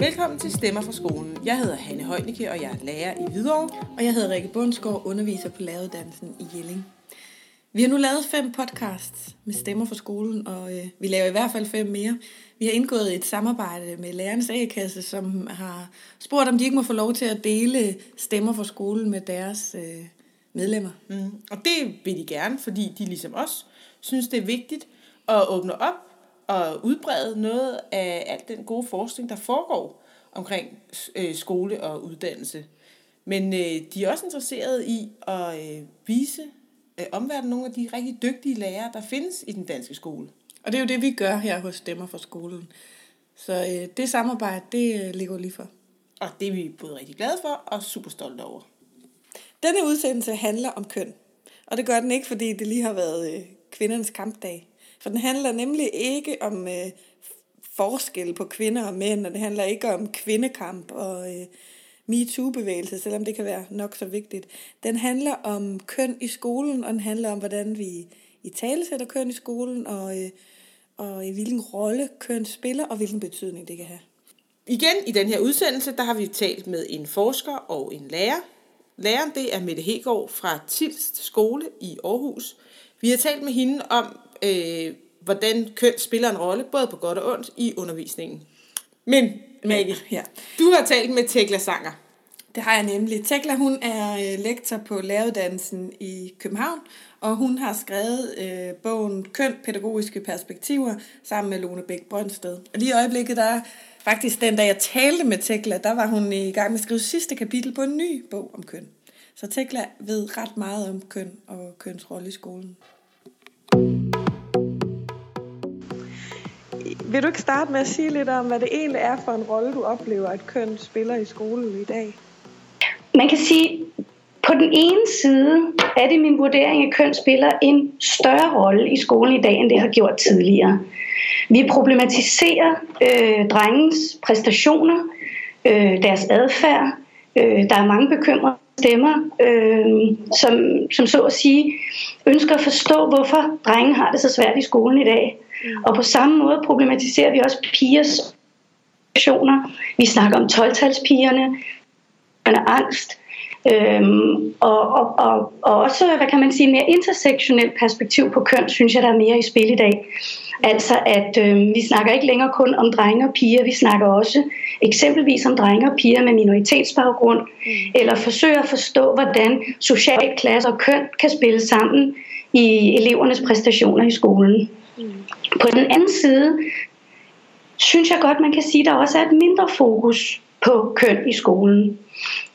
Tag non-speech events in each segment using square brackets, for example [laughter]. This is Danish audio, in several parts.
Velkommen til Stemmer fra skolen. Jeg hedder Hanne Højnicke, og jeg er lærer i Hvidovre. Og jeg hedder Rikke Bundsgaard, underviser på læreruddannelsen i Jelling. Vi har nu lavet fem podcasts med Stemmer fra skolen, og øh, vi laver i hvert fald fem mere. Vi har indgået et samarbejde med Lærernes A-kasse, som har spurgt, om de ikke må få lov til at dele Stemmer fra skolen med deres øh, medlemmer. Mm. Og det vil de gerne, fordi de ligesom os synes, det er vigtigt at åbne op og udbrede noget af alt den gode forskning, der foregår omkring øh, skole og uddannelse. Men øh, de er også interesserede i at øh, vise øh, omverdenen nogle af de rigtig dygtige lærere, der findes i den danske skole. Og det er jo det, vi gør her hos Stemmer for skolen. Så øh, det samarbejde, det øh, ligger lige for. Og det er vi både rigtig glade for og super stolte over. Denne udsendelse handler om køn. Og det gør den ikke, fordi det lige har været øh, kvindernes kampdag. For den handler nemlig ikke om øh, forskel på kvinder og mænd, og det handler ikke om kvindekamp og øh, MeToo-bevægelse, selvom det kan være nok så vigtigt. Den handler om køn i skolen, og den handler om, hvordan vi i tale sætter køn i skolen, og, øh, og i hvilken rolle køn spiller, og hvilken betydning det kan have. Igen i den her udsendelse, der har vi talt med en forsker og en lærer. Læreren det er Mette Hegård fra Tilst Skole i Aarhus. Vi har talt med hende om, øh, hvordan køn spiller en rolle, både på godt og ondt, i undervisningen. Men, Maggie, Ja. du har talt med Tekla Sanger. Det har jeg nemlig. Tekla, hun er øh, lektor på læreruddannelsen i København, og hun har skrevet øh, bogen Køn, pædagogiske perspektiver sammen med Lone Bæk Brøndsted. Og lige i øjeblikket, der er faktisk den dag, jeg talte med Tekla, der var hun i gang med at skrive sidste kapitel på en ny bog om køn. Så Tekla ved ret meget om køn og køns rolle i skolen. Vil du ikke starte med at sige lidt om, hvad det egentlig er for en rolle, du oplever, at køn spiller i skolen i dag? Man kan sige, på den ene side er det min vurdering, at køn spiller en større rolle i skolen i dag, end det har gjort tidligere. Vi problematiserer øh, drengens præstationer, øh, deres adfærd. Øh, der er mange bekymrede stemmer, øh, som, som så at sige ønsker at forstå, hvorfor drengen har det så svært i skolen i dag. Og på samme måde problematiserer vi også pigers præstationer. Vi snakker om 12-talspigerne, angst, Øhm, og, og, og, og også, hvad kan man sige, mere intersektionelt perspektiv på køn, synes jeg, der er mere i spil i dag. Altså, at øhm, vi snakker ikke længere kun om drenge og piger, vi snakker også eksempelvis om drenge og piger med minoritetsbaggrund, mm. eller forsøger at forstå, hvordan social klasse og køn kan spille sammen i elevernes præstationer i skolen. Mm. På den anden side, synes jeg godt, man kan sige, at der også er et mindre fokus på køn i skolen.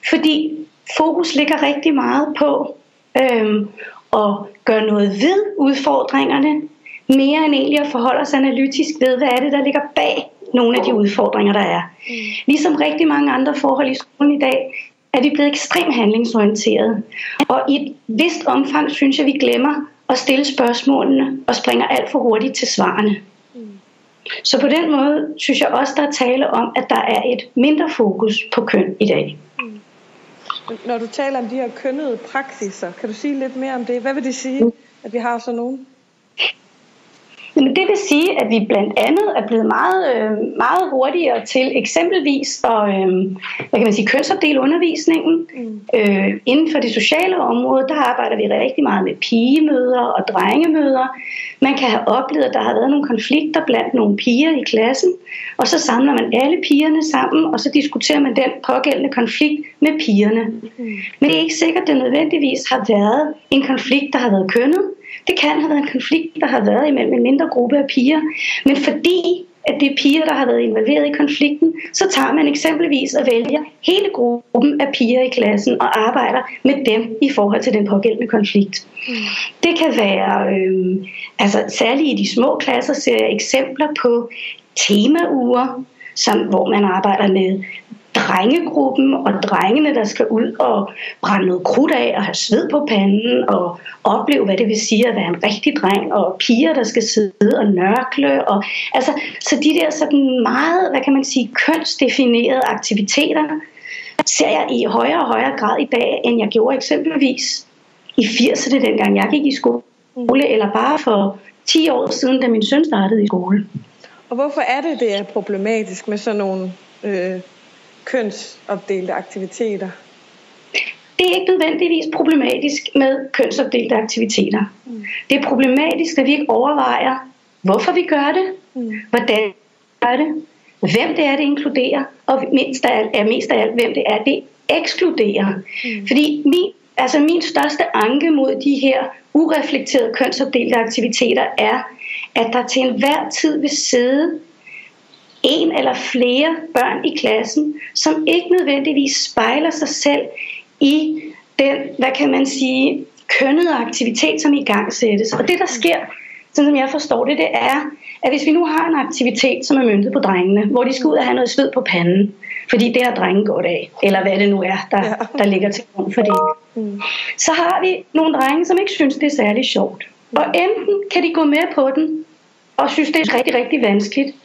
Fordi fokus ligger rigtig meget på øhm, at gøre noget ved udfordringerne, mere end egentlig at forholde sig analytisk ved, hvad er det, der ligger bag nogle af de udfordringer, der er. Mm. Ligesom rigtig mange andre forhold i skolen i dag, er vi blevet ekstremt handlingsorienteret. Og i et vist omfang synes jeg, vi glemmer at stille spørgsmålene og springer alt for hurtigt til svarene. Mm. Så på den måde synes jeg også, der er tale om, at der er et mindre fokus på køn i dag. Mm. Når du taler om de her kønnede praksiser, kan du sige lidt mere om det? Hvad vil det sige, at vi har sådan nogle? Men det vil sige, at vi blandt andet er blevet meget, øh, meget hurtigere til eksempelvis at øh, hvad kan man sige, kønsopdele undervisningen. Mm. Øh, inden for det sociale område, der arbejder vi rigtig meget med pigemøder og drengemøder. Man kan have oplevet, at der har været nogle konflikter blandt nogle piger i klassen, og så samler man alle pigerne sammen, og så diskuterer man den pågældende konflikt med pigerne. Mm. Men det er ikke sikkert, at det nødvendigvis har været en konflikt, der har været kønnet. Det kan have været en konflikt, der har været imellem en mindre gruppe af piger. Men fordi at det er piger, der har været involveret i konflikten, så tager man eksempelvis og vælger hele gruppen af piger i klassen og arbejder med dem i forhold til den pågældende konflikt. Mm. Det kan være, øh, altså særligt i de små klasser ser jeg eksempler på temauger, som, hvor man arbejder med drengegruppen og drengene, der skal ud og brænde noget krudt af og have sved på panden og opleve, hvad det vil sige at være en rigtig dreng, og piger, der skal sidde og nørkle. Og, altså, så de der sådan meget, hvad kan man sige, kønsdefinerede aktiviteter, ser jeg i højere og højere grad i dag, end jeg gjorde eksempelvis i 80'erne, dengang jeg gik i skole, eller bare for 10 år siden, da min søn startede i skole. Og hvorfor er det, det er problematisk med sådan nogle øh, kønsopdelte aktiviteter? Det er ikke nødvendigvis problematisk med kønsopdelte aktiviteter. Mm. Det er problematisk, at vi ikke overvejer, hvorfor vi gør det, mm. hvordan vi gør det, hvem det er, det inkluderer, og mindst af alt, er mest af alt, hvem det er, det ekskluderer. Mm. Fordi min, altså min største anke mod de her ureflekterede kønsopdelte aktiviteter er, at der til enhver tid vil sidde en eller flere børn i klassen, som ikke nødvendigvis spejler sig selv i den, hvad kan man sige, kønnede aktivitet, som i gang sættes. Og det, der sker, sådan som jeg forstår det, det er, at hvis vi nu har en aktivitet, som er myndet på drengene, hvor de skal ud og have noget sved på panden, fordi det har drengen godt af, eller hvad det nu er, der, ja. der ligger til grund for det, mm. så har vi nogle drenge, som ikke synes, det er særlig sjovt. Og enten kan de gå med på den, og synes, det er rigtig, rigtig vanskeligt,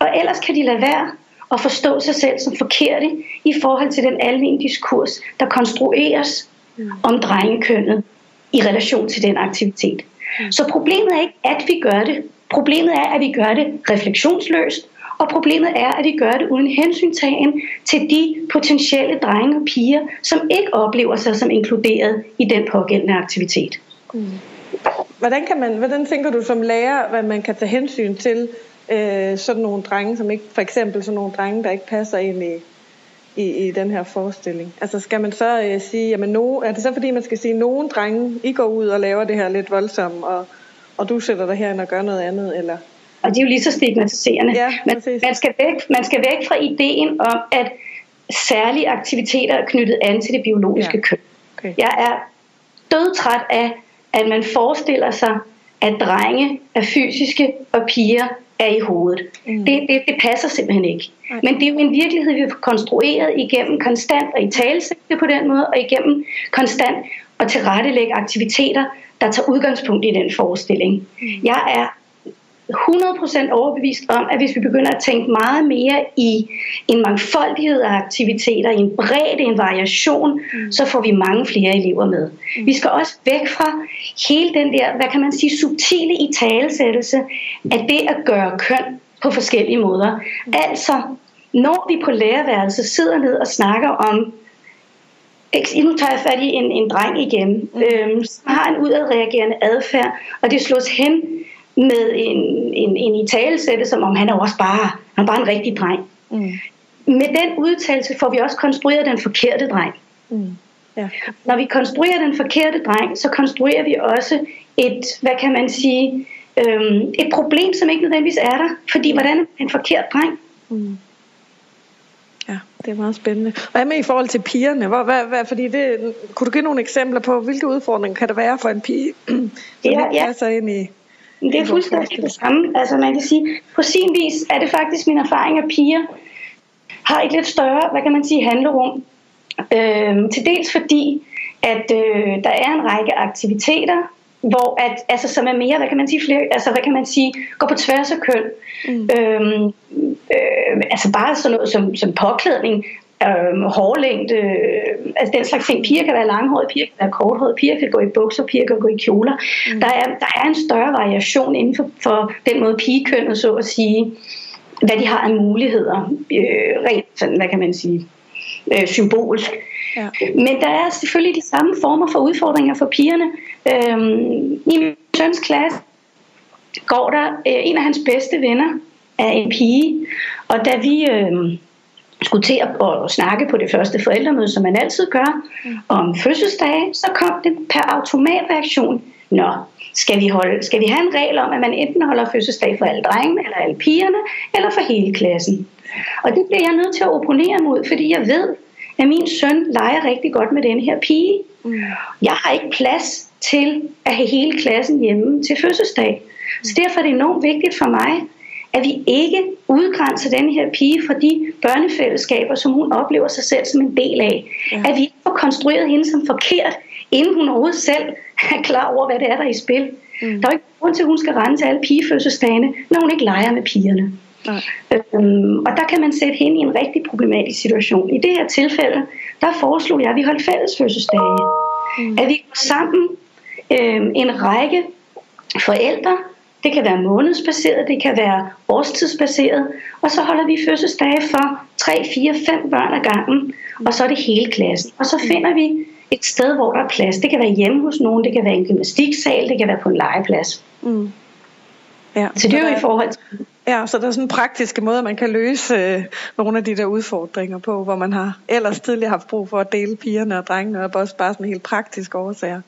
og ellers kan de lade være og forstå sig selv som forkerte i forhold til den almindelige diskurs, der konstrueres mm. om drengekønnet i relation til den aktivitet. Mm. Så problemet er ikke, at vi gør det. Problemet er, at vi gør det refleksionsløst, og problemet er, at vi gør det uden hensyntagen til de potentielle drenge og piger, som ikke oplever sig som inkluderet i den pågældende aktivitet. Mm. Hvordan, kan man, hvordan tænker du som lærer, hvad man kan tage hensyn til øh, sådan nogle drenge, som ikke, for eksempel sådan nogle drenge, der ikke passer ind i, i, i den her forestilling? Altså skal man så øh, sige, jamen no, er det så fordi man skal sige, nogle drenge, I går ud og laver det her lidt voldsomt, og, og du sætter dig herind og gør noget andet, eller? Og det er jo lige så stigmatiserende. Ja, man, man, skal væk, man skal væk fra ideen om, at særlige aktiviteter er knyttet an til det biologiske ja. køn. Okay. Jeg er dødtræt af, at man forestiller sig, at drenge er fysiske og piger er i hovedet. Mm. Det, det, det passer simpelthen ikke. Okay. Men det er jo en virkelighed, vi har konstrueret igennem konstant at i talesætte på den måde, og igennem konstant at tilrettelægge aktiviteter, der tager udgangspunkt i den forestilling. Mm. Jeg er 100% overbevist om, at hvis vi begynder at tænke meget mere i en mangfoldighed af aktiviteter, i en bredde, en variation, mm. så får vi mange flere elever med. Mm. Vi skal også væk fra hele den der, hvad kan man sige, subtile i talesættelse af det at gøre køn på forskellige måder. Mm. Altså, når vi på lærerværelset sidder ned og snakker om nu tager jeg fat i en, en dreng igen, øhm, som har en udadreagerende adfærd, og det slås hen med en, en, en italesætte, som om han er også bare, han er bare en rigtig dreng. Mm. Med den udtalelse får vi også konstrueret den forkerte dreng. Mm. Ja. Når vi konstruerer den forkerte dreng, så konstruerer vi også et, hvad kan man sige, øhm, et problem, som ikke nødvendigvis er der. Fordi hvordan er en forkert dreng? Mm. Ja, det er meget spændende. Og hvad med i forhold til pigerne? Hvor, hvad, hvad, fordi det, kunne du give nogle eksempler på, hvilke udfordringer kan der være for en pige, [clears throat] som ja, ja. passer ind i det er fuldstændig det samme. Altså man kan sige, på sin vis er det faktisk min erfaring, at piger har et lidt større, hvad kan man sige, handlerum. Øh, til dels fordi, at øh, der er en række aktiviteter, hvor at, altså, som er mere, hvad kan man sige, flere, altså, hvad kan man sige, går på tværs af køn. Mm. Øhm, øh, altså bare sådan noget som, som påklædning, øh, hårlængde, øh, altså den slags ting. Piger kan være langhårede, piger kan være korthårede, piger kan gå i bukser, piger kan gå i kjoler. Mm. Der, er, der er en større variation inden for, for den måde pigekønnet, så at sige, hvad de har af muligheder, øh, rent sådan, hvad kan man sige, øh, symbolsk. Ja. Men der er selvfølgelig de samme former for udfordringer for pigerne. Øhm, I min søns klasse går der øh, en af hans bedste venner af en pige, og da vi... Øh, skulle til at, at snakke på det første forældremøde, som man altid gør, mm. om fødselsdage, så kom det per automatreaktion. Nå, skal vi, holde, skal vi have en regel om, at man enten holder fødselsdag for alle drengene, eller alle pigerne, eller for hele klassen? Og det bliver jeg nødt til at opponere mod, fordi jeg ved, at min søn leger rigtig godt med den her pige. Mm. Jeg har ikke plads til at have hele klassen hjemme til fødselsdag. Så derfor er det enormt vigtigt for mig, at vi ikke udgrænser den her pige fra de børnefællesskaber, som hun oplever sig selv som en del af. Ja. At vi ikke får konstrueret hende som forkert, inden hun overhovedet selv er klar over, hvad det er, der er i spil. Mm. Der er ikke grund til, at hun skal rende til alle pigefødselsdagene, når hun ikke leger med pigerne. Nej. Øhm, og der kan man sætte hende i en rigtig problematisk situation. I det her tilfælde, der foreslog jeg, at vi holdt fælles fødselsdage. Mm. At vi går sammen øhm, en række forældre, det kan være månedsbaseret, det kan være årstidsbaseret, og så holder vi fødselsdage for 3, 4, 5 børn ad gangen, og så er det hele klassen. Og så finder vi et sted, hvor der er plads. Det kan være hjemme hos nogen, det kan være en gymnastiksal, det kan være på en legeplads. Mm. Ja, så det er jo i forhold til... Ja, så der er sådan praktiske måder, man kan løse øh, nogle af de der udfordringer på, hvor man har ellers tidligere haft brug for at dele pigerne og drengene, og også bare sådan helt praktiske årsager.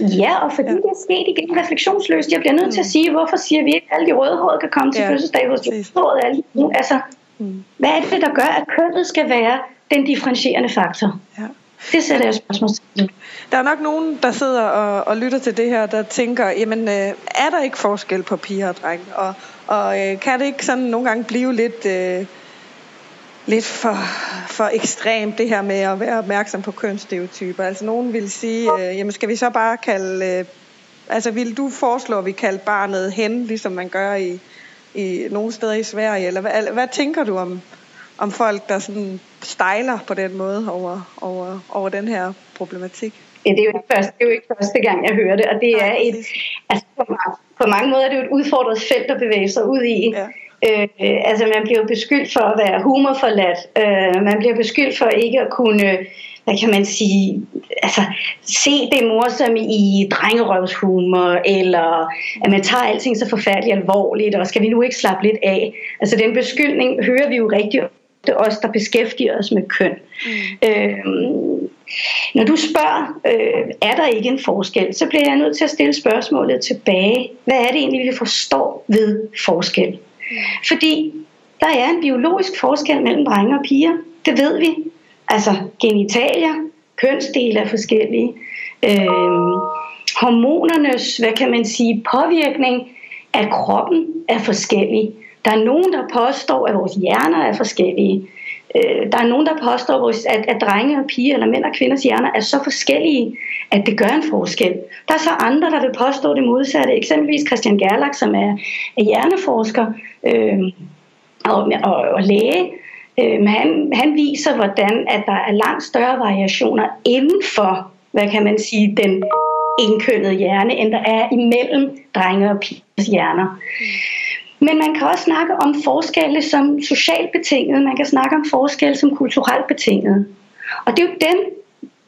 Ja, og fordi ja. det er sket igen refleksionsløst, jeg bliver nødt mm. til at mm. sige, hvorfor siger vi ikke, at alle de rødhårede kan komme til ja. fødselsdag hos de rødhårede alle Altså, mm. hvad er det, der gør, at kønnet skal være den differentierende faktor? Ja. Det sætter jeg spørgsmål til. Der er nok nogen, der sidder og, og lytter til det her, der tænker, jamen, øh, er der ikke forskel på piger og drenge? Og, og øh, kan det ikke sådan nogle gange blive lidt... Øh, lidt for, for ekstremt det her med at være opmærksom på kønsstereotyper. Altså nogen vil sige, øh, jamen skal vi så bare kalde, øh, altså vil du foreslå, at vi kalder barnet hen, ligesom man gør i, i nogle steder i Sverige, eller hvad, hvad tænker du om, om folk, der sådan stejler på den måde over, over, over den her problematik? Ja, det er, jo ikke første, det er jo ikke første gang, jeg hører det, og det er et, altså på, mange, på mange måder er det jo et udfordret felt at bevæge sig ud i. Ja. Øh, altså man bliver beskyldt for at være humorforladt. Øh, man bliver beskyldt for ikke at kunne, hvad kan man sige, altså se det morsomme i drengerøvshumor, eller at man tager alting så forfærdeligt alvorligt, og skal vi nu ikke slappe lidt af? Altså den beskyldning hører vi jo rigtig er os, der beskæftiger os med køn. Mm. Øh, når du spørger, øh, er der ikke en forskel, så bliver jeg nødt til at stille spørgsmålet tilbage. Hvad er det egentlig, vi forstår ved forskel? Fordi der er en biologisk forskel mellem drenge og piger. Det ved vi. Altså genitalier, kønsdele er forskellige. Øh, hormonernes, hvad kan man sige, påvirkning af kroppen er forskellig. Der er nogen, der påstår, at vores hjerner er forskellige. Øh, der er nogen, der påstår, at, at drenge og piger, eller mænd og kvinders hjerner er så forskellige, at det gør en forskel. Der er så andre, der vil påstå det modsatte. Eksempelvis Christian Gerlach, som er, er hjerneforsker øh, og, og, og læge. Øh, han, han viser, hvordan at der er langt større variationer inden for, hvad kan man sige, den indkønnede hjerne, end der er imellem drenge og pigers hjerner. Mm. Men man kan også snakke om forskelle som socialt betinget, man kan snakke om forskelle som kulturelt betinget. Og det er jo dem,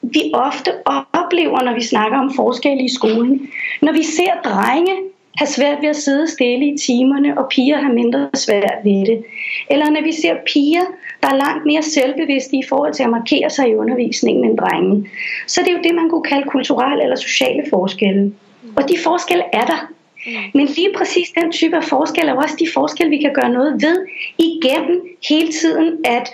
vi ofte oplever, når vi snakker om forskelle i skolen. Når vi ser drenge have svært ved at sidde stille i timerne, og piger har mindre svært ved det. Eller når vi ser piger, der er langt mere selvbevidste i forhold til at markere sig i undervisningen end drenge. Så det er jo det, man kunne kalde kulturelle eller sociale forskelle. Og de forskelle er der. Mm. Men lige præcis den type af forskel er også de forskelle, vi kan gøre noget ved igennem hele tiden at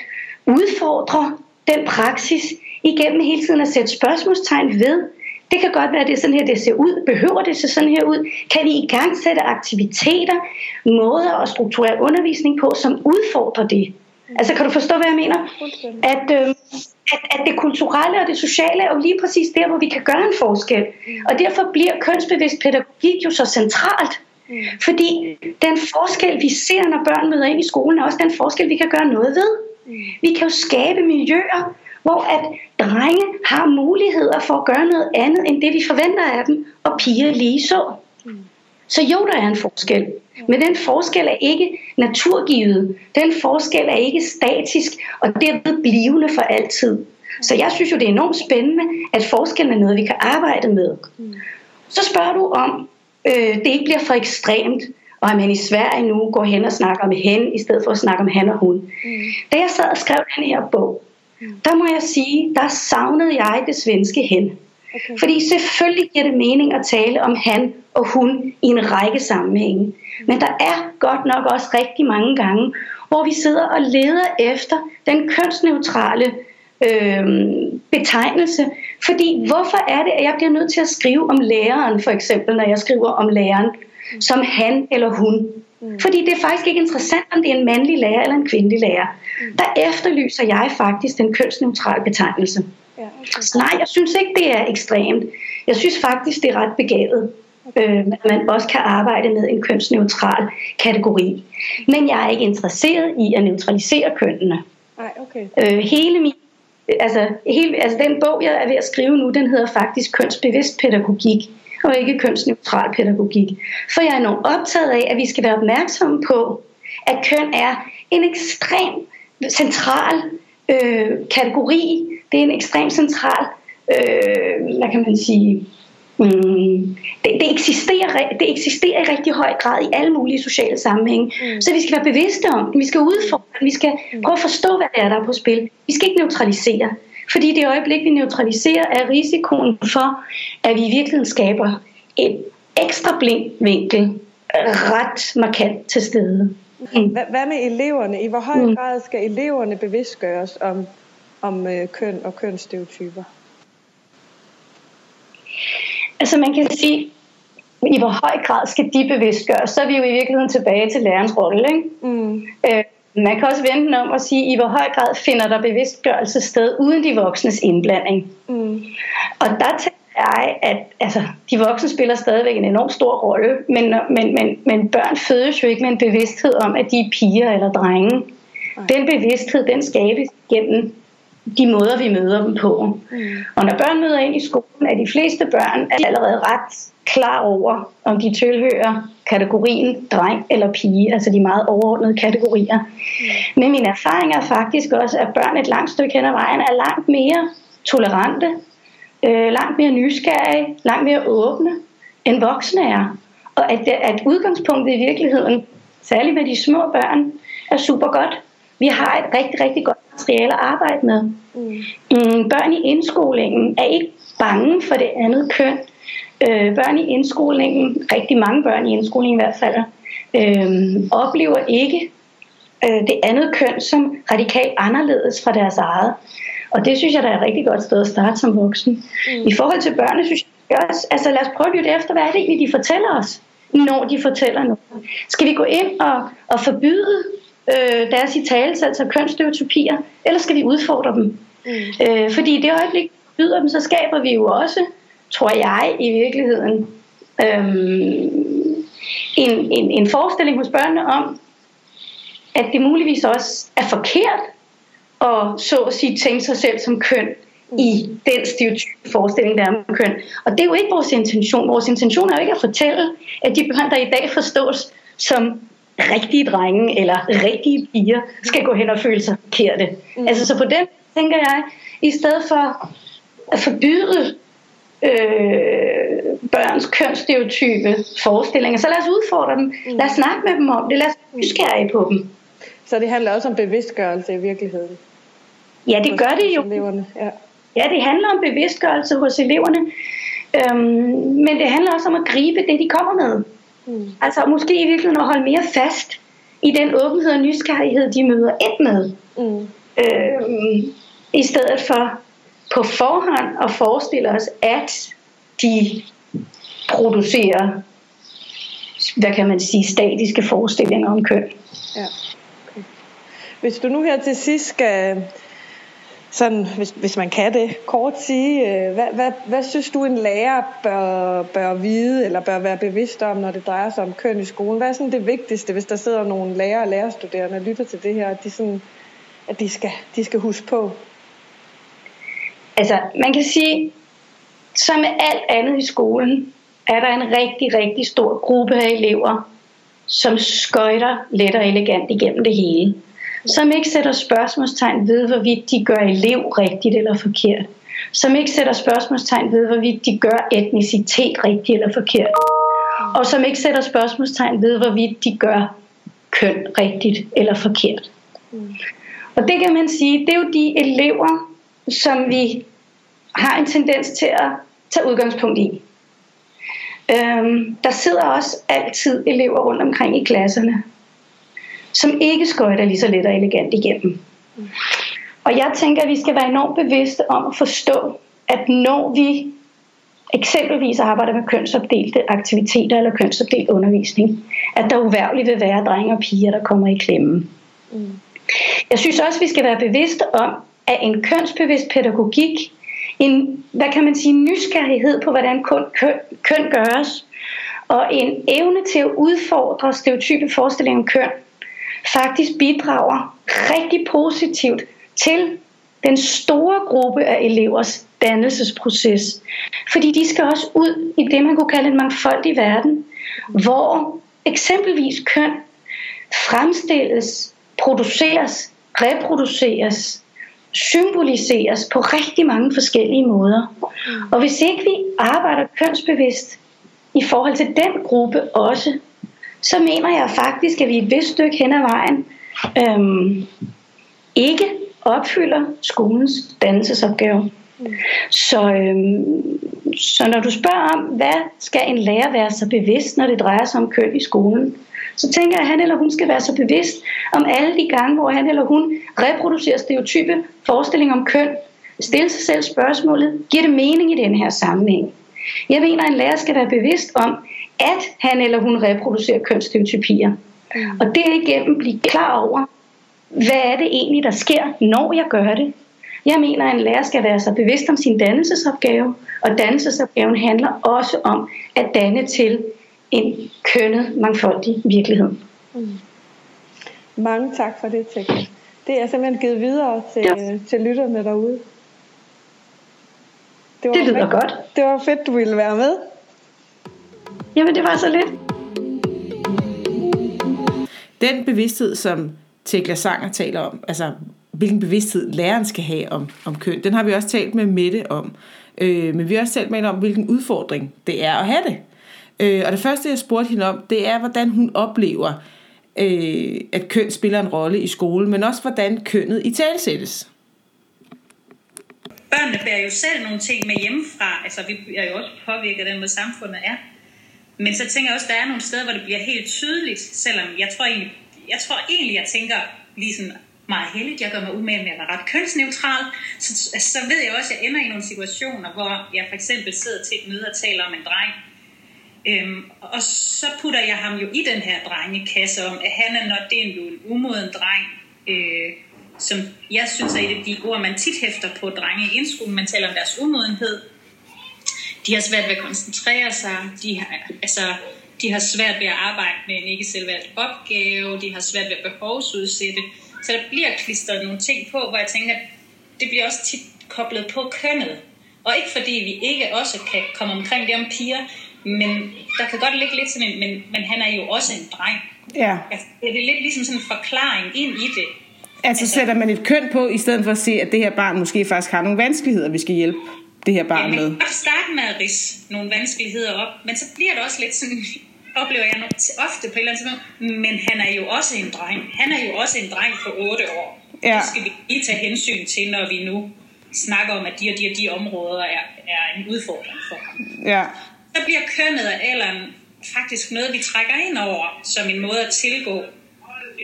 udfordre den praksis, igennem hele tiden at sætte spørgsmålstegn ved, det kan godt være, at det er sådan her, det ser ud. Behøver det se sådan her ud? Kan vi i gang sætte aktiviteter, måder at strukturere undervisning på, som udfordrer det? Altså kan du forstå, hvad jeg mener? At, øh, at, at det kulturelle og det sociale er jo lige præcis der, hvor vi kan gøre en forskel. Og derfor bliver kønsbevidst pædagogik jo så centralt. Fordi den forskel, vi ser, når børn møder ind i skolen, er også den forskel, vi kan gøre noget ved. Vi kan jo skabe miljøer, hvor at drenge har muligheder for at gøre noget andet, end det vi forventer af dem, og piger lige så. Så jo, der er en forskel. Men den forskel er ikke naturgivet. Den forskel er ikke statisk, og derved blivende for altid. Så jeg synes jo, det er enormt spændende, at forskellen er noget, vi kan arbejde med. Så spørger du om, øh, det ikke bliver for ekstremt, og at man i Sverige nu går hen og snakker om hen, i stedet for at snakke om han og hun. Mm. Da jeg sad og skrev den her bog, der må jeg sige, der savnede jeg det svenske hen. Okay. Fordi selvfølgelig giver det mening at tale om han og hun i en række sammenhænge. Men der er godt nok også rigtig mange gange, hvor vi sidder og leder efter den kønsneutrale øh, betegnelse. Fordi hvorfor er det, at jeg bliver nødt til at skrive om læreren, for eksempel, når jeg skriver om læreren, som han eller hun? Mm. Fordi det er faktisk ikke interessant, om det er en mandlig lærer eller en kvindelig lærer. Der efterlyser jeg faktisk den kønsneutrale betegnelse. Ja, okay. Så nej, jeg synes ikke, det er ekstremt. Jeg synes faktisk, det er ret begavet øh, at man også kan arbejde med en kønsneutral kategori. Men jeg er ikke interesseret i at neutralisere kønnene. Nej, okay. Øh, hele min altså, hele, altså den bog, jeg er ved at skrive nu, den hedder faktisk Kønsbevidst pædagogik. og ikke kønsneutral pædagogik. For jeg er enormt optaget af, at vi skal være opmærksomme på, at køn er en ekstrem central øh, kategori. Det er en ekstremt central, øh, hvad kan man sige, Mm, det, det, eksisterer, det eksisterer i rigtig høj grad i alle mulige sociale sammenhænge. Mm. Så vi skal være bevidste om vi skal udfordre vi skal mm. prøve at forstå, hvad det er, der er på spil. Vi skal ikke neutralisere. Fordi det øjeblik, vi neutraliserer, er risikoen for, at vi i virkeligheden skaber et ekstra blind vinkel ret markant til stede. Mm. Hvad med eleverne? I hvor høj mm. grad skal eleverne bevidstgøres om, om øh, køn og kønsstereotyper? Altså man kan sige, i hvor høj grad skal de bevidstgøres, så er vi jo i virkeligheden tilbage til lærernes rolle. Ikke? Mm. Øh, man kan også vente om at sige, i hvor høj grad finder der bevidstgørelse sted uden de voksnes indblanding. Mm. Og der tænker jeg, at altså, de voksne spiller stadigvæk en enorm stor rolle, men, men, men, men børn fødes jo ikke med en bevidsthed om, at de er piger eller drenge. Den bevidsthed, den skabes gennem de måder, vi møder dem på. Mm. Og når børn møder ind i skolen, er de fleste børn allerede ret klar over, om de tilhører kategorien dreng eller pige, altså de meget overordnede kategorier. Mm. Men min erfaring er faktisk også, at børn et langt stykke hen ad vejen er langt mere tolerante, øh, langt mere nysgerrige, langt mere åbne, end voksne er. Og at, at udgangspunktet i virkeligheden, særligt med de små børn, er super godt. Vi har et rigtig, rigtig godt materiale at arbejde med. Mm. Mm, børn i indskolingen er ikke bange for det andet køn. Øh, børn i indskolingen, rigtig mange børn i indskolingen i hvert fald, øh, oplever ikke øh, det andet køn som radikalt anderledes fra deres eget. Og det synes jeg, der er et rigtig godt sted at starte som voksen. Mm. I forhold til børnene, synes jeg også, altså lad os prøve at lytte efter, hvad er det egentlig, de fortæller os, når de fortæller noget. Skal vi gå ind og, og forbyde øh, deres i tale, altså kønsstereotypier, eller skal vi udfordre dem? Mm. Øh, fordi i det øjeblik, vi byder dem, så skaber vi jo også, tror jeg, i virkeligheden, øhm, en, en, en forestilling hos børnene om, at det muligvis også er forkert at så at sige tænke sig selv som køn i den stereotype forestilling, der er om køn. Og det er jo ikke vores intention. Vores intention er jo ikke at fortælle, at de børn, der i dag forstås som rigtige drenge eller rigtige piger, skal gå hen og føle sig forkerte. Mm. Altså så på den tænker jeg, i stedet for at forbyde øh, børns kønsstereotype forestillinger, så lad os udfordre dem. Mm. Lad os snakke med dem om det. Lad os nysgerrige på dem. Så det handler også om bevidstgørelse i virkeligheden? Ja, det gør det jo. Eleverne. Ja. ja, det handler om bevidstgørelse hos eleverne. Øhm, men det handler også om at gribe det, de kommer med. Mm. Altså måske i virkeligheden at holde mere fast i den åbenhed og nysgerrighed, de møder ind med. Mm. Øhm, I stedet for på forhånd at forestille os, at de producerer, hvad kan man sige, statiske forestillinger om køn. Ja. Okay. Hvis du nu her til sidst skal sådan, hvis, hvis man kan det, kort sige, øh, hvad, hvad, hvad synes du en lærer bør, bør vide, eller bør være bevidst om, når det drejer sig om køn i skolen? Hvad er sådan det vigtigste, hvis der sidder nogle lærere og lærerstuderende og lytter til det her, at de, sådan, at de, skal, de skal huske på? Altså, man kan sige, som med alt andet i skolen, er der en rigtig, rigtig stor gruppe af elever, som skøjter let og elegant igennem det hele som ikke sætter spørgsmålstegn ved, hvorvidt de gør elev rigtigt eller forkert. Som ikke sætter spørgsmålstegn ved, hvorvidt de gør etnicitet rigtigt eller forkert. Og som ikke sætter spørgsmålstegn ved, hvorvidt de gør køn rigtigt eller forkert. Og det kan man sige, det er jo de elever, som vi har en tendens til at tage udgangspunkt i. Øhm, der sidder også altid elever rundt omkring i klasserne, som ikke skøjter lige så let og elegant igennem. Og jeg tænker, at vi skal være enormt bevidste om at forstå, at når vi eksempelvis arbejder med kønsopdelte aktiviteter eller kønsopdelt undervisning, at der uværligt vil være drenge og piger, der kommer i klemme. Mm. Jeg synes også, at vi skal være bevidste om, at en kønsbevidst pædagogik, en, hvad kan man sige, nysgerrighed på, hvordan køn, køn, køn gøres, og en evne til at udfordre stereotype forestillinger om køn, faktisk bidrager rigtig positivt til den store gruppe af elevers dannelsesproces. Fordi de skal også ud i det, man kunne kalde en mangfoldig verden, hvor eksempelvis køn fremstilles, produceres, reproduceres, symboliseres på rigtig mange forskellige måder. Og hvis ikke vi arbejder kønsbevidst i forhold til den gruppe også, så mener jeg faktisk, at vi et vist stykke hen ad vejen øhm, ikke opfylder skolens dannelsesopgave. Så, øhm, så når du spørger om, hvad skal en lærer være så bevidst, når det drejer sig om køn i skolen, så tænker jeg, at han eller hun skal være så bevidst om alle de gange, hvor han eller hun reproducerer stereotype forestillinger om køn, stille sig selv spørgsmålet, giver det mening i den her sammenhæng? Jeg mener, at en lærer skal være bevidst om, at han eller hun reproducerer kønsstereotypier. Mm. Og derigennem blive klar over, hvad er det egentlig, der sker, når jeg gør det? Jeg mener, at en lærer skal være så bevidst om sin dannelsesopgave, og dannelsesopgaven handler også om at danne til en kønnet, mangfoldig virkelighed. Mm. Mange tak for det, Tekla. Det er simpelthen givet videre til, ja. til lytterne derude. Det, var det lyder fedt. godt. Det var fedt, du ville være med. Jamen, det var så lidt. Den bevidsthed, som Tekla Sanger taler om, altså hvilken bevidsthed læreren skal have om, om køn, den har vi også talt med Mette om. Øh, men vi har også talt med hende om, hvilken udfordring det er at have det. Øh, og det første, jeg spurgte hende om, det er, hvordan hun oplever, øh, at køn spiller en rolle i skolen, men også hvordan kønnet i talsættes. Børnene bærer jo selv nogle ting med hjemmefra, altså vi er jo også påvirket af den måde samfundet er. Men så tænker jeg også, at der er nogle steder, hvor det bliver helt tydeligt, selvom jeg tror egentlig, jeg, tror egentlig, jeg tænker lige sådan meget heldigt, jeg gør mig umage med at være ret kønsneutral, så, altså, så ved jeg også, at jeg ender i nogle situationer, hvor jeg for eksempel sidder til et møde og taler om en dreng, Øhm, og så putter jeg ham jo i den her drengekasse om, at han er, når det er en umoden dreng, øh, som jeg synes er et af de ord, man tit hæfter på drenge i indskolen, man taler om deres umodenhed. De har svært ved at koncentrere sig, de har, altså, de har svært ved at arbejde med en ikke selvvalgt opgave, de har svært ved at behovsudsætte. Så der bliver klistret nogle ting på, hvor jeg tænker, at det bliver også tit koblet på kønnet. Og ikke fordi vi ikke også kan komme omkring det om piger, men der kan godt ligge lidt sådan en, men, men han er jo også en dreng. Ja. Altså, det er lidt ligesom sådan en forklaring ind i det. Altså, sætter man et køn på, i stedet for at se, at det her barn måske faktisk har nogle vanskeligheder, vi skal hjælpe det her barn med. Man kan starte med at rise nogle vanskeligheder op, men så bliver det også lidt sådan, [laughs] oplever jeg ofte på et eller andet tidspunkt, men han er jo også en dreng. Han er jo også en dreng på 8 år. Ja. Det skal vi lige tage hensyn til, når vi nu snakker om, at de og de og de områder er, er en udfordring for ham. Ja så bliver kønnet af alderen faktisk noget, vi trækker ind over som en måde at tilgå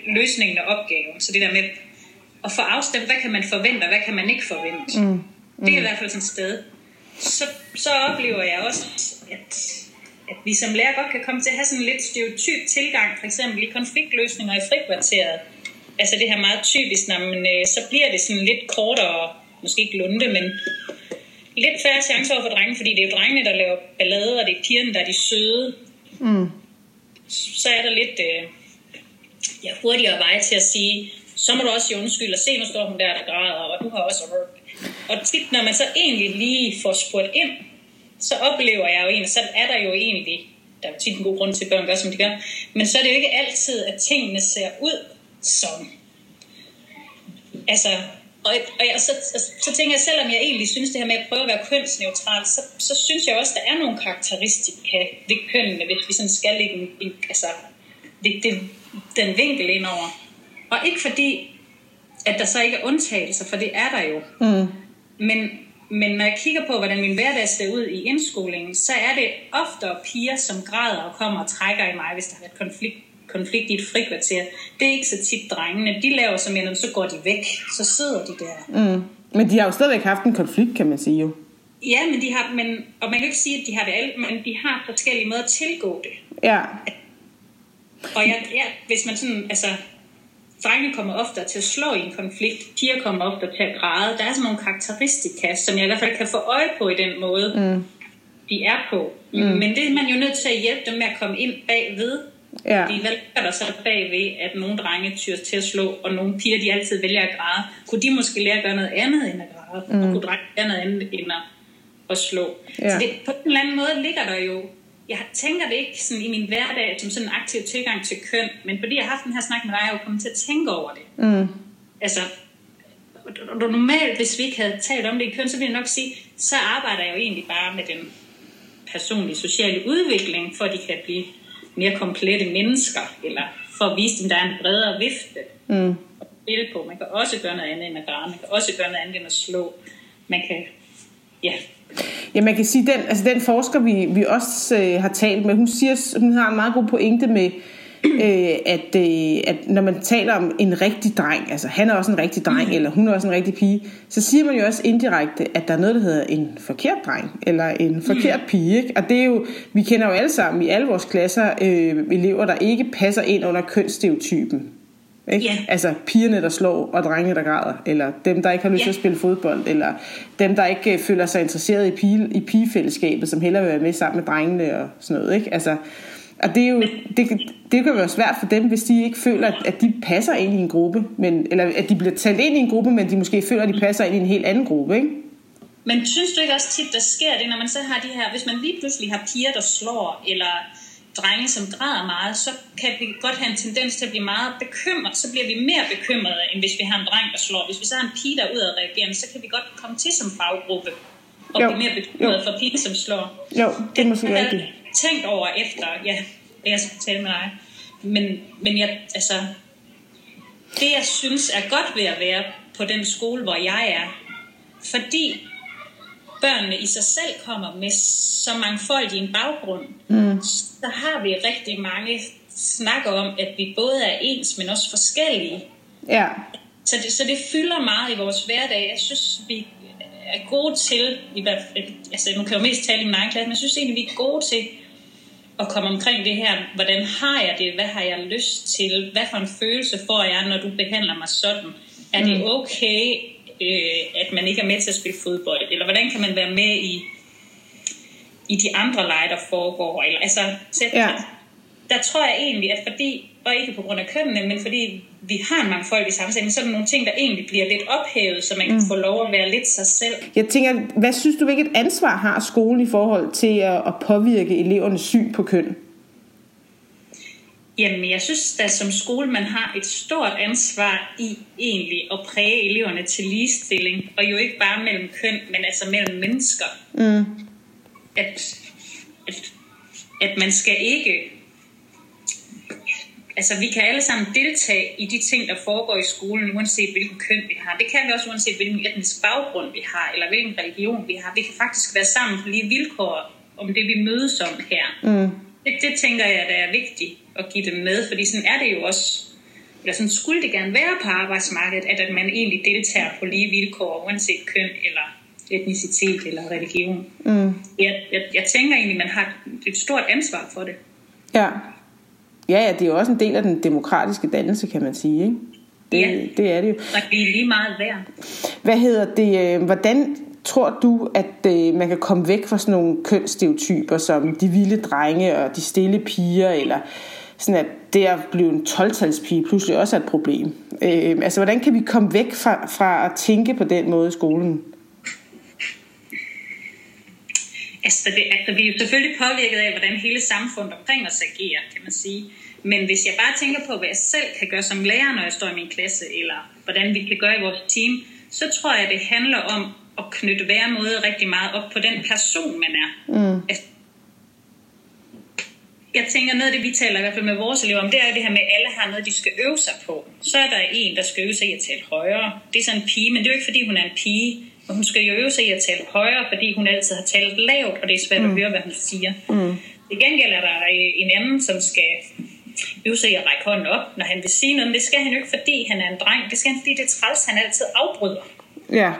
løsningen af opgaven. Så det der med at få afstemt, hvad kan man forvente, og hvad kan man ikke forvente. Mm. Mm. Det er i hvert fald sådan et sted. Så, så oplever jeg også, at, at vi som lærer godt kan komme til at have sådan en lidt stereotyp tilgang, for eksempel i konfliktløsninger i frikvarteret. Altså det her meget typisk, når man, øh, så bliver det sådan lidt kortere, måske ikke lunde, men lidt færre chancer over for drenge, fordi det er jo drengene, der laver ballade, og det er pigerne, der er de søde. Mm. Så er der lidt øh, ja, hurtigere vej til at sige, så må du også sige undskyld, og se, nu står hun der, der græder, og du har også... Og tit, når man så egentlig lige får spurgt ind, så oplever jeg jo egentlig, så er der jo egentlig, der er jo tit en god grund til, at børn gør, som de gør, men så er det jo ikke altid, at tingene ser ud som, altså, og, og jeg, så, så, så tænker jeg, selvom jeg egentlig synes det her med at prøve at være kønsneutral, så, så synes jeg også, der er nogle karakteristika ved kønnene, hvis vi sådan skal lægge en, en, altså, det, det, den vinkel ind over. Og ikke fordi, at der så ikke er undtagelser, for det er der jo. Mm. Men, men når jeg kigger på, hvordan min hverdag ser ud i indskolingen, så er det ofte piger, som græder og kommer og trækker i mig, hvis der har været konflikt konflikt i et frikvarter. Det er ikke så tit drengene. De laver som en, så går de væk. Så sidder de der. Mm. Men de har jo stadigvæk haft en konflikt, kan man sige jo. Ja, men de har, men, og man kan ikke sige, at de har det alt, men de har forskellige måder at tilgå det. Ja. Og ja, ja, hvis man sådan, altså, drengene kommer ofte til at slå i en konflikt, piger kommer ofte til at græde. Der er sådan nogle karakteristika, som jeg i hvert fald kan få øje på i den måde, mm. de er på. Mm. Men det er man jo nødt til at hjælpe dem med at komme ind bagved. Ja. Fordi hvad er der så bagved, at nogle drenge tyr til at slå, og nogle piger, de altid vælger at græde, kunne de måske lære at gøre noget andet end at græde, mm. og kunne drenge lære noget andet end at, at slå. Ja. Så det, på en eller anden måde ligger der jo, jeg tænker det ikke sådan i min hverdag som sådan en aktiv tilgang til køn, men fordi jeg har haft den her snak med dig, er jeg jo kommet til at tænke over det. Mm. Altså, normalt, hvis vi ikke havde talt om det i køn, så ville jeg nok sige, så arbejder jeg jo egentlig bare med den personlige sociale udvikling, for at de kan blive mere komplette mennesker, eller for at vise dem, der er en bredere vifte Mm. at spille på. Man kan også gøre noget andet end at græde, man kan også gøre noget andet end at slå. Man kan, ja, Ja, man kan sige, den, altså den forsker, vi, vi også øh, har talt med, hun, siger, hun har en meget god pointe med, øh, at, øh, at når man taler om en rigtig dreng, altså han er også en rigtig dreng, mm. eller hun er også en rigtig pige, så siger man jo også indirekte, at der er noget, der hedder en forkert dreng, eller en forkert pige. Ikke? Og det er jo, vi kender jo alle sammen i alle vores klasser øh, elever, der ikke passer ind under kønsstereotypen. Ikke? Ja. Altså pigerne, der slår, og drengene, der græder. Eller dem, der ikke har lyst Ja. til at spille fodbold. Eller dem, der ikke øh, føler sig interesseret i, pige, i pigefællesskabet, som hellere vil være med sammen med drengene og sådan noget. Ikke? Altså, og det, er jo, det, det kan være svært for dem, hvis de ikke føler, at, at de passer ind i en gruppe. Men, eller at de bliver talt ind i en gruppe, men de måske føler, at de passer ind i en helt anden gruppe. Ikke? Men synes du ikke også tit, der sker det, når man så har de her, hvis man lige pludselig har piger, der slår, eller drenge, som græder meget, så kan vi godt have en tendens til at blive meget bekymret. Så bliver vi mere bekymrede, end hvis vi har en dreng, der slår. Hvis vi så har en pige, der er udadreagerende, så kan vi godt komme til som faggruppe og Jo, blive mere bekymrede jo. for piger, som slår. Jo, det er måske rigtigt. tænkt over efter, ja, jeg skal tale med dig. Men, men jeg, altså, det jeg synes er godt ved at være på den skole, hvor jeg er, fordi børnene i sig selv kommer med så mangfoldig en baggrund, mm. så har vi rigtig mange snakker om, at vi både er ens, men også forskellige. Ja, Så det, så det fylder meget i vores hverdag. Jeg synes, vi er gode til, i hvert fald, altså nu kan jeg jo mest tale i min egen klasse, men jeg synes egentlig, vi er gode til at komme omkring det her. Hvordan har jeg det? Hvad har jeg lyst til? Hvad for en følelse får jeg, når du behandler mig sådan? Er det okay, øh, at man ikke er med til at spille fodbold? Eller hvordan kan man være med i, i de andre lege, der foregår? Eller, altså, så, Ja. der tror jeg egentlig, at fordi, og ikke på grund af kønnene, men fordi vi har en mangfoldig sammensætning, så er der nogle ting, der egentlig bliver lidt ophævet, så man kan få lov at være lidt sig selv. jeg tænker, hvad synes du, hvilket ansvar har skolen i forhold til at, at påvirke elevernes syn på køn? Jamen, jeg synes at som skole, man har et stort ansvar i egentlig at præge eleverne til ligestilling, og jo ikke bare mellem køn, men altså mellem mennesker. Mm. At, at, at man skal ikke... Altså, vi kan alle sammen deltage i de ting, der foregår i skolen, uanset hvilken køn vi har. Det kan vi også, uanset hvilken etnisk baggrund vi har, eller hvilken religion vi har. Vi kan faktisk være sammen på lige vilkår om det, vi mødes om her. Mm. Det, det tænker jeg, der er vigtigt at give dem med, fordi sådan er det jo også, eller sådan skulle det gerne være på arbejdsmarkedet, at, at man egentlig deltager på lige vilkår, uanset køn eller etnicitet eller religion. Mm. Jeg, jeg, jeg tænker egentlig, man har et stort ansvar for det. Ja. Ja, ja, det er jo også en del af den demokratiske dannelse, kan man sige. Ikke? Det, Ja. det er det jo. Og det er lige meget værd. Hvad hedder det? øh, Hvordan tror du, at øh, man kan komme væk fra sådan nogle kønsstereotyper, som de vilde drenge og de stille piger, eller sådan at det at blive en 12-talspige pludselig også er et problem? Øh, altså, hvordan kan vi komme væk fra, fra at tænke på den måde i skolen? Altså, det, altså, vi er jo selvfølgelig påvirket af, hvordan hele samfundet omkring os agerer, kan man sige. Men hvis jeg bare tænker på, hvad jeg selv kan gøre som lærer, når jeg står i min klasse, eller hvordan vi kan gøre i vores team, så tror jeg, det handler om at knytte væremåde rigtig meget op på den person, man er. Mm. Jeg tænker, noget af det, vi taler i hvert fald med vores elever om, det er det her med, at alle har noget, de skal øve sig på. Så er der en, der skal øve sig i at tale højere. Det er sådan en pige, men det er jo ikke, fordi hun er en pige. Og hun skal jo øve sig i at tale højere, fordi hun altid har talt lavt, og det er svært mm. at høre, hvad hun siger. Mm. I gengæld er der øh, en anden, som skal øve sig i at række hånden op, når han vil sige noget. Men det skal han jo ikke, fordi han er en dreng. Det skal han, fordi det er træls, han altid afbryder. Ja.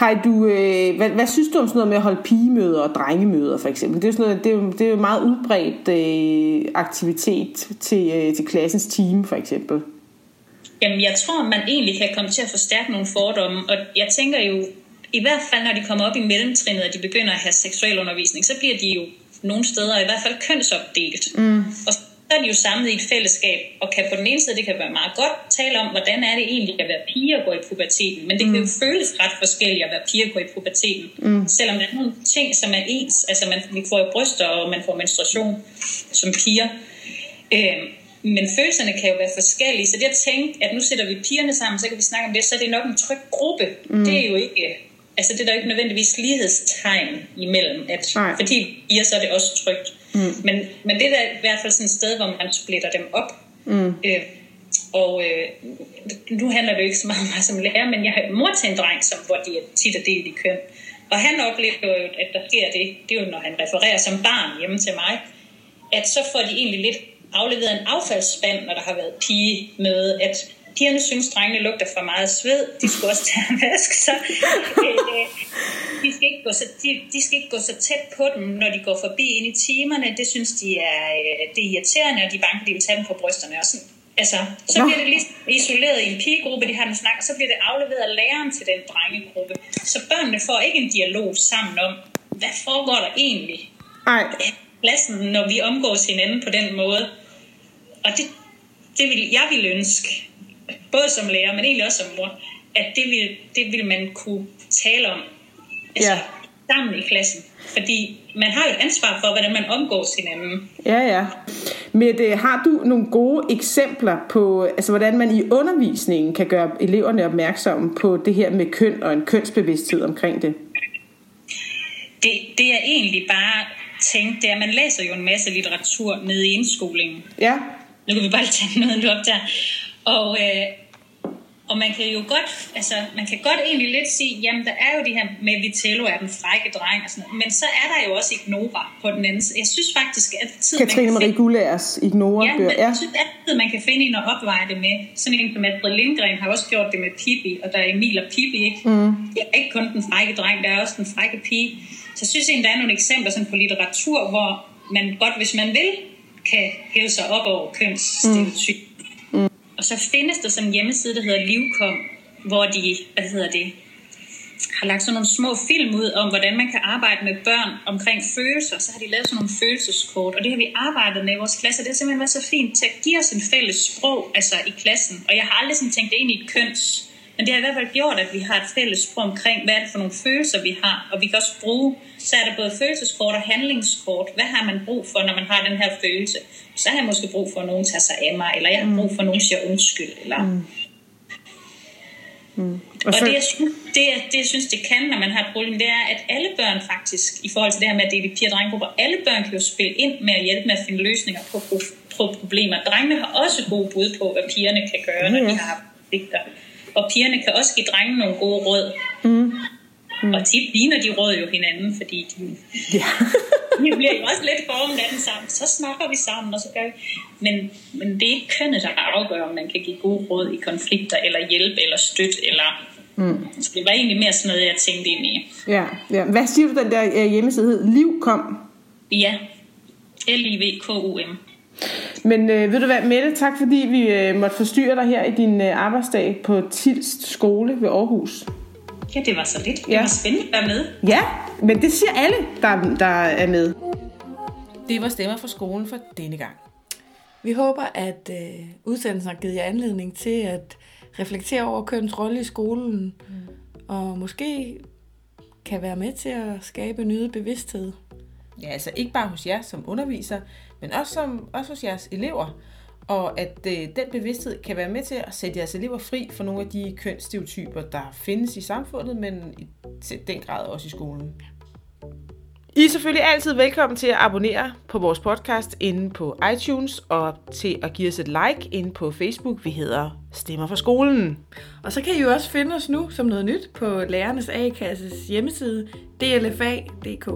Hej, du, øh, hvad, hvad synes du om sådan noget med at holde pigemøder og drengemøder, for eksempel? Det er jo sådan noget, det er, det er meget udbredt øh, aktivitet til, øh, til klassens team, for eksempel. Jamen, jeg tror, man egentlig kan komme til at forstærke nogle fordomme, og jeg tænker jo, i hvert fald når de kommer op i mellemtrinnet, og de begynder at have seksuel undervisning, så bliver de jo nogle steder i hvert fald kønsopdelt. Mm. Og så er de jo samlet i et fællesskab, og kan på den ene side, det kan være meget godt tale om, hvordan er det egentlig at være pige og gå i puberteten, men det mm. kan jo mm. føles ret forskelligt at være pige og gå i puberteten, mm. selvom der er nogle ting, som er ens, altså man får jo bryster, og man får menstruation som piger, øh, men følelserne kan jo være forskellige, så det at tænke, at nu sætter vi pigerne sammen, så kan vi snakke om det, så er det nok en tryg gruppe. Mm. Det er jo ikke, altså det er der ikke nødvendigvis lighedstegn imellem, at Nej. fordi piger, så er det også trygt. Mm. Men, men det er da i hvert fald sådan et sted, hvor man splitter dem op. Mm. Øh, og øh, nu handler det jo ikke så meget om mig som lærer, men jeg har mor til en dreng, som, hvor de er tit og delt i køn. Og han oplever jo, at der sker det, det er jo, når han refererer som barn hjemme til mig, at så får de egentlig lidt afleveret en affaldsspand, når der har været pige med, at pigerne synes, drengene lugter for meget sved. De skal også tage en vask, så øh, de, skal ikke gå så, de, de skal ikke gå så tæt på dem, når de går forbi ind i timerne. Det synes de er, øh, det er irriterende, og de er bange, de vil tage dem på brysterne. Og sådan. Altså, så bliver det lige isoleret i en pigegruppe, de har en snak, og så bliver det afleveret af læreren til den drengegruppe. Så børnene får ikke en dialog sammen om, hvad foregår der egentlig? Ej. Klassen, når vi omgås hinanden på den måde. Og det, det vil jeg vil ønske, både som lærer, men egentlig også som mor, at det vil, det vil man kunne tale om altså, ja. sammen i klassen. Fordi man har jo et ansvar for, hvordan man omgås hinanden. Ja, ja. Mette, har du nogle gode eksempler på, altså, hvordan man i undervisningen kan gøre eleverne opmærksomme på det her med køn og en kønsbevidsthed omkring det? Det, det er egentlig bare tænkt, det er, at man læser jo en masse litteratur nede i indskolingen. Ja. Nu kan vi bare tage noget op der. Og, øh, og man kan jo godt, altså man kan godt egentlig lidt sige, jamen der er jo det her med Vitello er den frække dreng og sådan noget, men så er der jo også Ignora på den anden side. Jeg synes faktisk, at tid, Katrine Marie Gullers Ignora ja, men, ja. jeg synes altid, man kan finde en og opveje det med. Sådan en som Astrid Lindgren har også gjort det med Pippi, og der er Emil og Pippi, ikke? Mm. Det er ikke kun den frække dreng, der er også den frække pige. Så jeg synes egentlig, der er nogle eksempler sådan på litteratur, hvor man godt, hvis man vil, kan hæve sig op over kønsstereotyp. Mm og så findes der sådan en hjemmeside, der hedder Livkom, hvor de, hvad hedder det, har lagt sådan nogle små film ud om, hvordan man kan arbejde med børn omkring følelser. Så har de lavet sådan nogle følelseskort, og det har vi arbejdet med i vores klasse. Det har simpelthen været så fint til at give os en fælles sprog altså i klassen. Og jeg har aldrig sådan tænkt det ind i et køns men det har i hvert fald gjort, at vi har et fælles sprog omkring, hvad er det for nogle følelser, vi har. Og vi kan også bruge, så er der både følelseskort og handlingskort. Hvad har man brug for, når man har den her følelse? Så har jeg måske brug for, at nogen tager sig af mig, eller jeg har brug for, at nogen siger undskyld. Eller... Mm. Mm. Og, så... og det, jeg synes, det, det, jeg synes, det kan, når man har et problem, det er, at alle børn faktisk, i forhold til det her med at dele piger og drengegrupper, alle børn kan jo spille ind med at hjælpe med at finde løsninger på, på problemer. Drengene har også gode bud på, hvad pigerne kan gøre, når mm. de har konflikter. Og pigerne kan også give drengene nogle gode råd. Mm. Mm. Og tit ligner de råd jo hinanden, fordi de, ja. [laughs] de bliver jo også lidt formet af den sammen. Så snakker vi sammen, og så gør vi. Men, men det er ikke kønnet, der afgør, om man kan give gode råd i konflikter, eller hjælp, eller støtte, eller... Mm. Så det var egentlig mere sådan noget, jeg tænkte ind i. Ja, ja. Hvad siger du, den der uh, hjemmeside hed? Livkom? Ja. L-I-V-K-U-M. Men øh, ved du hvad, Mette, tak fordi vi øh, måtte forstyrre dig her i din øh, arbejdsdag på Tilst skole ved Aarhus. Ja, det var så lidt. Det ja. var spændende at være med. Ja, men det siger alle, der, der er med. Det var stemmer fra skolen for denne gang. Vi håber, at øh, udsendelsen har givet jer anledning til at reflektere over køns rolle i skolen, mm. og måske kan være med til at skabe en bevidsthed. Ja, altså ikke bare hos jer som underviser, men også, som, også hos jeres elever. Og at øh, den bevidsthed kan være med til at sætte jeres elever fri for nogle af de kønsstereotyper, der findes i samfundet, men i den grad også i skolen. I er selvfølgelig altid velkommen til at abonnere på vores podcast inde på iTunes, og til at give os et like inde på Facebook. Vi hedder Stemmer for skolen. Og så kan I jo også finde os nu som noget nyt på Lærernes A-kasses hjemmeside dlfa.dk.